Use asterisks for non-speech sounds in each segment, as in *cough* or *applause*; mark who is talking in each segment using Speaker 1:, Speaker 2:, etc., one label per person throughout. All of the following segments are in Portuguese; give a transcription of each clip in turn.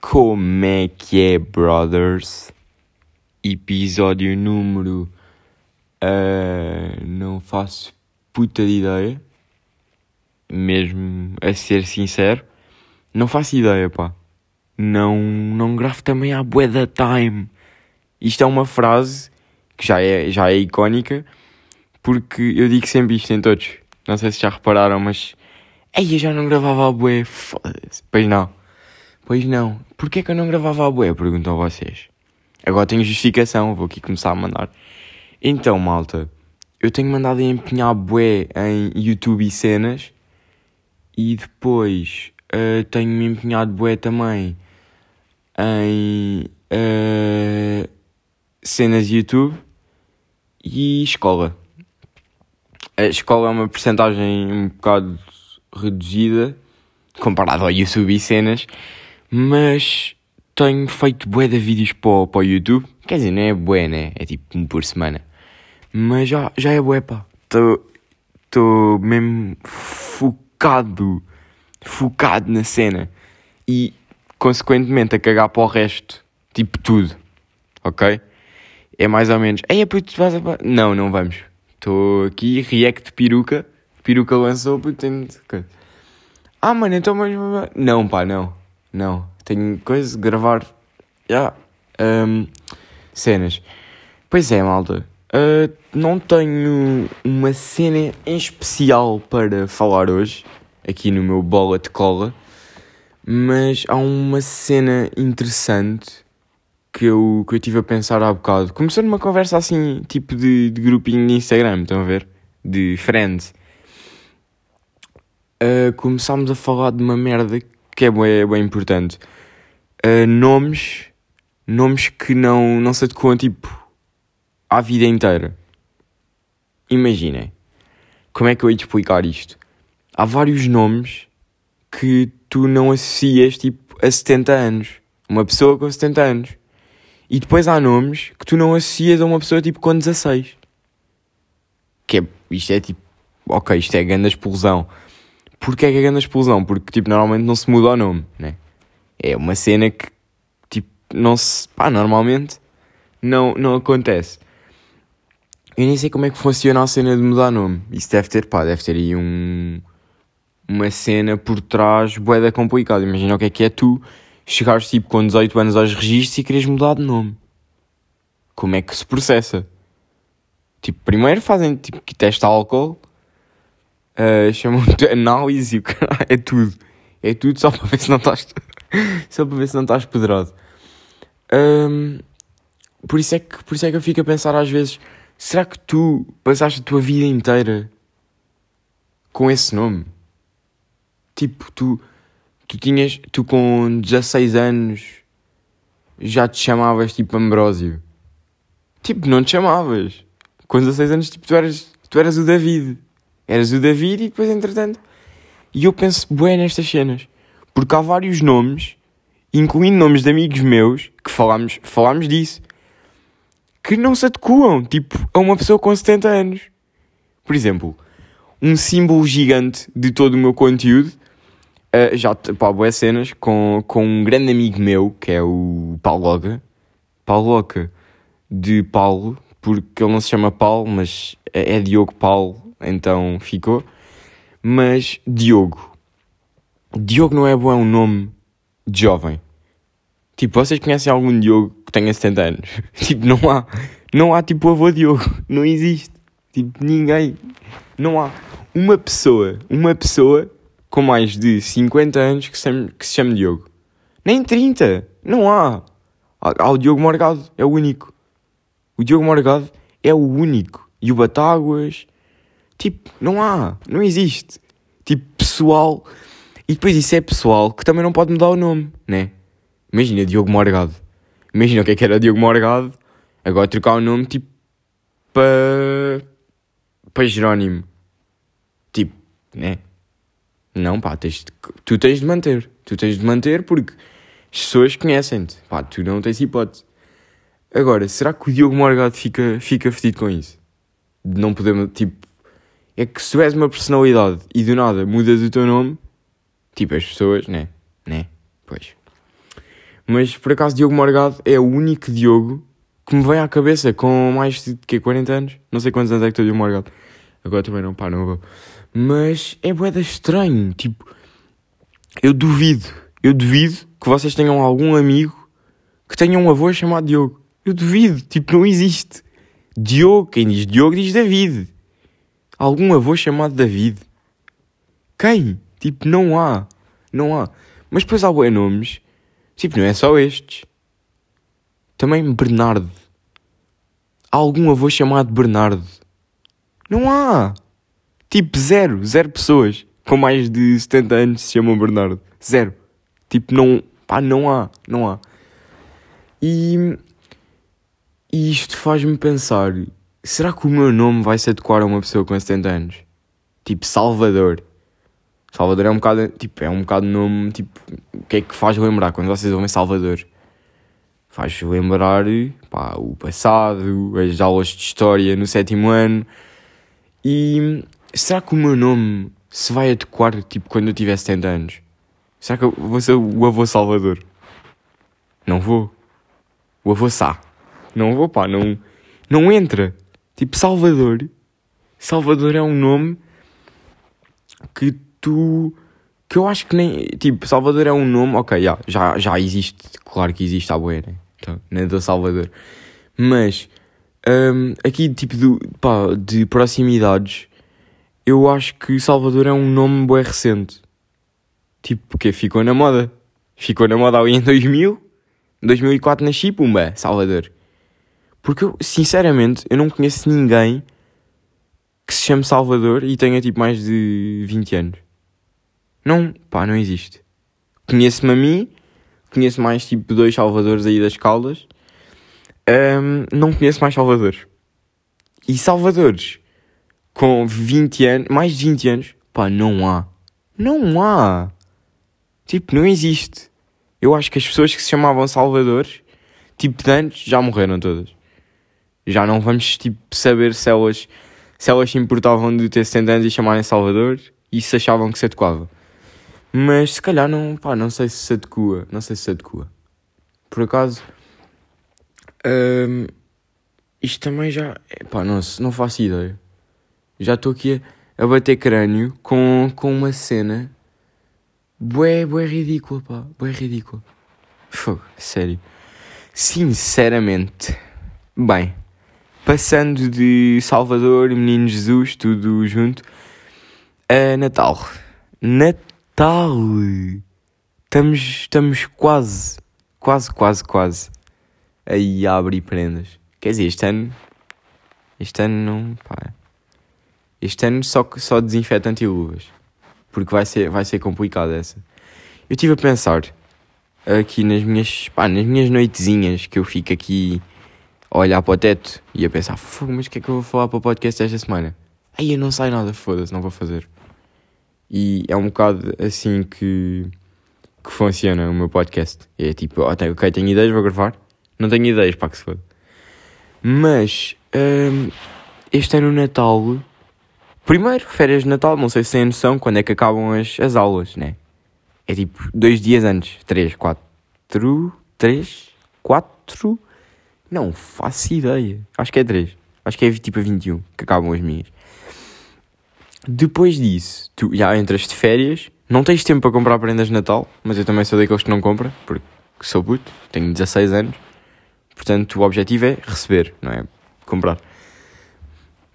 Speaker 1: Como é que é, brothers? Episódio número. Uh, não faço puta de ideia. Mesmo a ser sincero. Não faço ideia, pá. Não, não gravo também à bué da time. Isto é uma frase que já é, já é icónica. Porque eu digo sempre isto em todos. Não sei se já repararam, mas. Ei, eu já não gravava a bué. Pois não. Pois não. Porquê que eu não gravava a bué? Perguntam vocês. Agora tenho justificação, vou aqui começar a mandar. Então, malta, eu tenho mandado empenhar bué em YouTube e cenas. E depois uh, tenho-me empenhado bué também em uh, cenas YouTube e escola. A escola é uma porcentagem um bocado reduzida comparado ao YouTube e cenas, mas tenho feito bué de vídeos para, para o YouTube. Quer dizer, não é bué, né? É tipo um por semana. Mas já, já é bué, pá. Estou mesmo focado, focado na cena. E, consequentemente, a cagar para o resto. Tipo tudo. Ok? É mais ou menos... Ei, puto, vas a... Não, não vamos. Estou aqui, react peruca. Peruca lançou, puto, tenho... Ah, mano, então... Mas... Não, pá, não. Não. Tenho coisa de gravar. Já. Yeah. Um, cenas. Pois é, malta. Uh, não tenho uma cena em especial para falar hoje. Aqui no meu bola de cola. Mas há uma cena interessante que eu, que eu tive a pensar há bocado. Começou numa conversa assim, tipo de, de grupinho de Instagram, estão a ver? De friends. Uh, começámos a falar de uma merda que é bem, é bem importante. Uh, nomes, nomes que não, não se adequam tipo à vida inteira. Imaginem. Como é que eu ia te explicar isto? Há vários nomes que tu não associas tipo a 70 anos. Uma pessoa com 70 anos. E depois há nomes que tu não associas a uma pessoa tipo com 16. Que é, isto é tipo, ok, isto é grande explosão. Porquê é que é grande explosão? Porque, tipo, normalmente não se muda o nome, né? É uma cena que, tipo, não se... Pá, normalmente não, não acontece. Eu nem sei como é que funciona a cena de mudar nome. Isso deve ter, pá, deve ter aí um... Uma cena por trás boeda complicada. Imagina o que é que é tu chegares, tipo, com 18 anos aos registros e queres mudar de nome. Como é que se processa? Tipo, primeiro fazem, tipo, que testa álcool Uh, chamam-te *laughs* análise e o caralho, é tudo. É tudo só *laughs* para ver se não estás. *laughs* só para ver se não estás pedrado. Um, por, isso é que, por isso é que eu fico a pensar às vezes: será que tu passaste a tua vida inteira com esse nome? Tipo, tu, tu tinhas. Tu com 16 anos já te chamavas tipo Ambrósio. Tipo, não te chamavas. Com 16 anos, tipo, tu eras, tu eras o David. Eras o David e depois, entretanto. E eu penso, bué, nestas cenas. Porque há vários nomes, incluindo nomes de amigos meus, que falámos, falámos disso, que não se adequam, tipo, a uma pessoa com 70 anos. Por exemplo, um símbolo gigante de todo o meu conteúdo, uh, já, pá, boas cenas, com, com um grande amigo meu, que é o Paulo Loca. Paulo Loca, de Paulo, porque ele não se chama Paulo, mas é, é Diogo Paulo então ficou. Mas Diogo. Diogo não é bom, é um nome de jovem. Tipo, vocês conhecem algum Diogo que tenha 70 anos? *laughs* tipo, não há. Não há tipo avô Diogo. *laughs* Não existe. Tipo, ninguém. Não há uma pessoa, uma pessoa com mais de 50 anos que se, que se chame Diogo. Nem 30. Não há. Há o Diogo Morgado, é o único. O Diogo Morgado é o único. E o Batáguas Tipo, não há, não existe. Tipo, pessoal. E depois isso é pessoal que também não pode mudar o nome, né? Imagina Diogo Morgado. Imagina o que é que era Diogo Morgado. Agora trocar o nome tipo para. para Jerónimo. Tipo, né? Não, pá, tens de... tu tens de manter. Tu tens de manter porque as pessoas conhecem-te. Pá, tu não tens hipótese. Agora, será que o Diogo Morgado fica, fica fedido com isso? De não poder, tipo, é que se tu és uma personalidade e do nada mudas o teu nome, tipo as pessoas, né? Né? Pois. Mas por acaso Diogo Morgado é o único Diogo que me vem à cabeça com mais de quê, 40 anos. Não sei quantos anos é que o Diogo Morgado. Agora também não, pá, não vou. Mas é boeda estranho. Tipo, eu duvido, eu duvido que vocês tenham algum amigo que tenha um avô chamado Diogo. Eu duvido, tipo, não existe. Diogo, quem diz Diogo diz David. Algum avô chamado David. Quem? Tipo, não há. Não há. Mas depois há bons nomes. Tipo, não é só estes. Também Bernardo. Há algum avô chamado Bernardo? Não há. Tipo, zero. Zero pessoas com mais de 70 anos se chamam Bernardo. Zero. Tipo, não. Pá, não há. Não há. E. E isto faz-me pensar: será que o meu nome vai se adequar a uma pessoa com 70 anos? Tipo, Salvador. Salvador é um bocado, tipo, é um bocado nome, tipo, o que é que faz lembrar quando vocês ouvem Salvador? Faz lembrar, pá, o passado, as aulas de história no sétimo ano. E será que o meu nome se vai adequar, tipo, quando eu tiver 70 anos? Será que eu vou ser o avô Salvador? Não vou. O avô Sá. Não vou, pá, não, não entra. Tipo, Salvador. Salvador é um nome que tu. que eu acho que nem. Tipo, Salvador é um nome. Ok, já, já, já existe. Claro que existe a boa, né? Então, não é do Salvador. Mas. Um, aqui, tipo, do, pá, de proximidades, eu acho que Salvador é um nome bem recente. Tipo, porque ficou na moda. Ficou na moda ali em 2000. Em 2004 nasci, pumba, Salvador. Porque eu, sinceramente, eu não conheço ninguém que se chame Salvador e tenha tipo mais de 20 anos. Não, pá, não existe. Conheço-me a mim, conheço mais tipo dois Salvadores aí das Caldas. Um, não conheço mais Salvadores. E Salvadores com 20 anos, mais de 20 anos, pá, não há. Não há. Tipo, não existe. Eu acho que as pessoas que se chamavam Salvadores, tipo de antes, já morreram todas. Já não vamos, tipo, saber se elas, se elas se importavam de ter 60 anos e chamarem Salvador e se achavam que se adequava. Mas se calhar não, pá, não sei se se adequa, não sei se se adequa. Por acaso, hum, isto também já, pá, não, não faço ideia. Já estou aqui a, a bater crânio com, com uma cena Bué, bué ridícula, pá. Bué ridícula. Fogo, sério. Sinceramente. Bem, passando de Salvador, Menino Jesus, tudo junto, a Natal. Natal! Estamos, estamos quase, quase, quase, quase aí a abrir prendas. Quer dizer, este ano, este ano não, pá. Este ano só, só desinfetante e luvas porque vai ser, vai ser complicado essa. Eu estive a pensar aqui nas minhas, pá, nas minhas noitezinhas que eu fico aqui a olhar para o teto e a pensar, mas o que é que eu vou falar para o podcast esta semana? Aí eu não sai nada, foda-se, não vou fazer. E é um bocado assim que, que funciona o meu podcast. É tipo, ok, tenho ideias, vou gravar. Não tenho ideias, pá, que se foda. Mas, hum, este ano Natal Primeiro, férias de Natal, não sei se têm noção quando é que acabam as, as aulas, né? É tipo dois dias antes. Três, quatro. Três? Quatro? Não faço ideia. Acho que é três. Acho que é tipo a 21 que acabam as minhas. Depois disso, tu já entras de férias, não tens tempo para comprar prendas de Natal, mas eu também sou daqueles que não compra, porque sou puto, tenho 16 anos. Portanto, o objetivo é receber, não é comprar.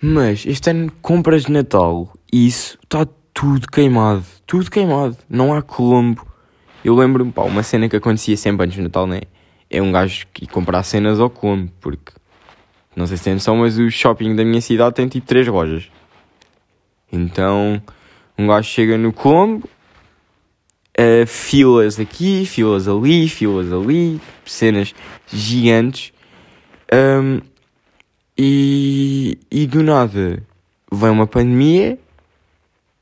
Speaker 1: Mas este ano compras de Natal e isso está tudo queimado. Tudo queimado. Não há Colombo. Eu lembro-me, pá, uma cena que acontecia sempre antes do Natal, né? É um gajo que comprar cenas ao Colombo, porque não sei se tem noção, mas o shopping da minha cidade tem tipo três lojas. Então, um gajo chega no Colombo, uh, filas aqui, filas ali, filas ali, cenas gigantes. Um, e, e do nada vem uma pandemia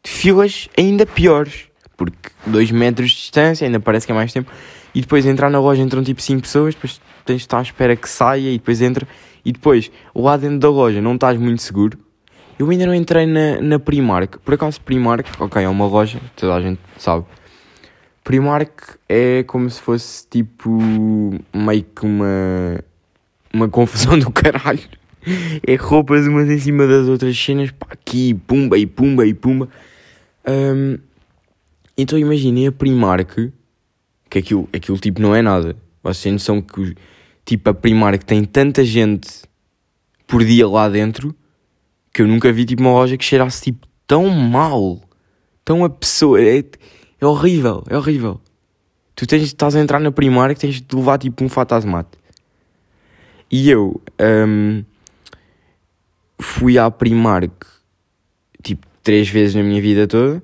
Speaker 1: de filas ainda piores. Porque 2 metros de distância, ainda parece que é mais tempo. E depois entrar na loja entram tipo 5 pessoas, depois tens de estar à espera que saia e depois entra. E depois, lá dentro da loja não estás muito seguro. Eu ainda não entrei na, na Primark. Por acaso, Primark, ok, é uma loja, toda a gente sabe. Primark é como se fosse tipo meio que uma, uma confusão *laughs* do caralho. É roupas umas em cima das outras cenas, pá, aqui, pumba e pumba e pumba. Um, então imaginei a Primark, que aquilo, aquilo tipo não é nada. Vocês têm noção que tipo a Primark tem tanta gente por dia lá dentro que eu nunca vi tipo uma loja que cheirasse tipo tão mal. Tão a pessoa. É, é horrível, é horrível. Tu tens, estás a entrar na Primark tens de levar tipo um fatasmate. E eu um, fui à Primark tipo três vezes na minha vida toda.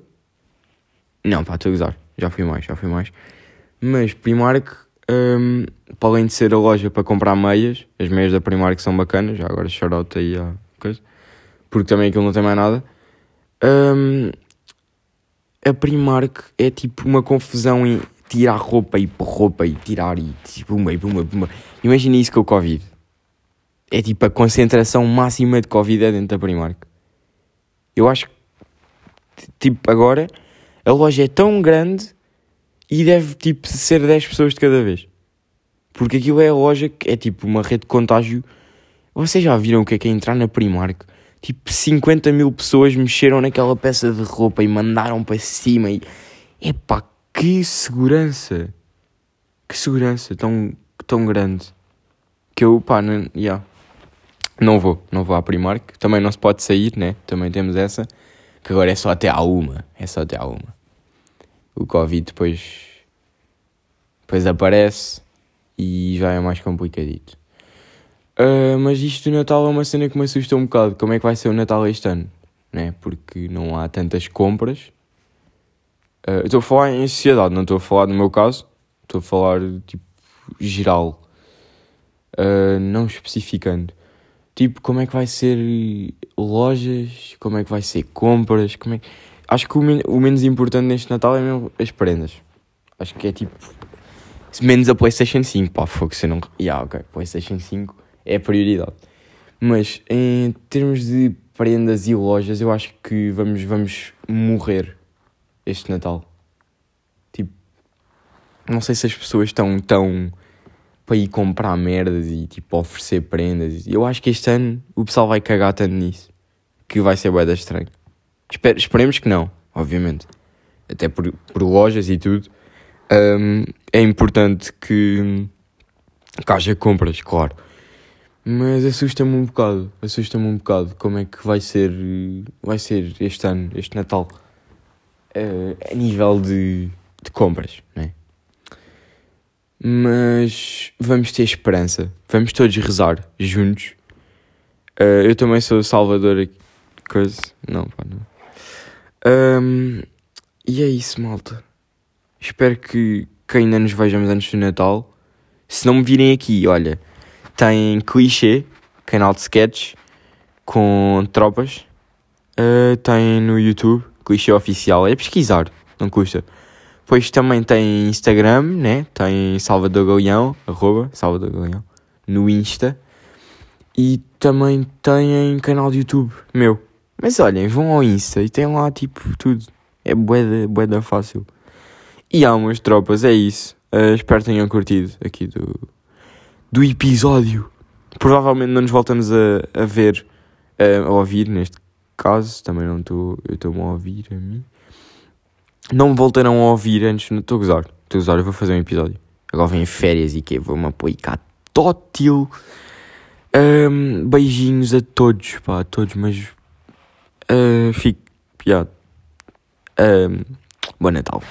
Speaker 1: Não, pá, estou a gozar. Já fui mais, já fui mais. Mas Primark, um, para além de ser a loja para comprar meias, as meias da Primark são bacanas, já agora shout aí a coisa, porque também aquilo não tem mais nada. Um, a Primark é tipo uma confusão em tirar roupa e pôr roupa e tirar e tipo uma e pumba, pumba. Imagina isso com o Covid. É tipo a concentração máxima de Covid é dentro da Primark. Eu acho que, tipo, agora a loja é tão grande e deve tipo ser 10 pessoas de cada vez. Porque aquilo é a loja que é tipo uma rede de contágio. Vocês já viram o que é que é entrar na Primark? Tipo, 50 mil pessoas mexeram naquela peça de roupa e mandaram para cima e. Epá, que segurança! Que segurança tão, tão grande. Que eu, pá, não, yeah. não vou, não vou à Primark. Também não se pode sair, né? Também temos essa. Que agora é só até à uma. É só até à uma. O Covid depois. Depois aparece e já é mais complicadito. Uh, mas isto do Natal é uma cena que me assusta um bocado. Como é que vai ser o Natal este ano? Né? Porque não há tantas compras. Uh, estou a falar em sociedade, não estou a falar no meu caso. Estou a falar tipo geral. Uh, não especificando. Tipo, como é que vai ser lojas? Como é que vai ser compras? Como é que... Acho que o, men o menos importante neste Natal é mesmo as prendas. Acho que é tipo. Menos a PlayStation 5, pá, que você não. Yeah, ok, PlayStation 5 é a prioridade. Mas em termos de prendas e lojas, eu acho que vamos, vamos morrer este Natal. Tipo, não sei se as pessoas estão tão para ir comprar merdas e tipo oferecer prendas. Eu acho que este ano o pessoal vai cagar tanto nisso que vai ser bué estranho. Esper esperemos que não, obviamente. Até por, por lojas e tudo. Um, é importante que, que haja compras, claro. Mas assusta-me um bocado, assusta-me um bocado como é que vai ser, vai ser este ano, este Natal, uh, a nível de, de compras, né? Mas vamos ter esperança, vamos todos rezar juntos. Uh, eu também sou Salvador coisa, não, pá, não. Um, e é isso, malta. Espero que, que ainda nos vejamos antes do Natal. Se não me virem aqui, olha tem Clichê, canal de sketch com tropas. Uh, tem no YouTube, Clichê Oficial. É pesquisar, não custa. Depois também tem Instagram, né? Tem Salvador Galeão, arroba Salvador Galeão, no Insta. E também tem canal de YouTube, meu. Mas olhem, vão ao Insta e tem lá tipo tudo. É boeda, boeda fácil. E há umas tropas, é isso. Uh, espero que tenham curtido aqui do, do episódio. Provavelmente não nos voltamos a, a ver, a, a ouvir neste caso. Também não estou. Eu estou-me a ouvir a mim. Não me voltarão a ouvir antes. Estou a gozar. Estou a gozar. Eu vou fazer um episódio. Agora vem férias e que vou-me aplicar tótil. Um, beijinhos a todos, pá, a todos, mas uh, fico piado. Um, bom Natal.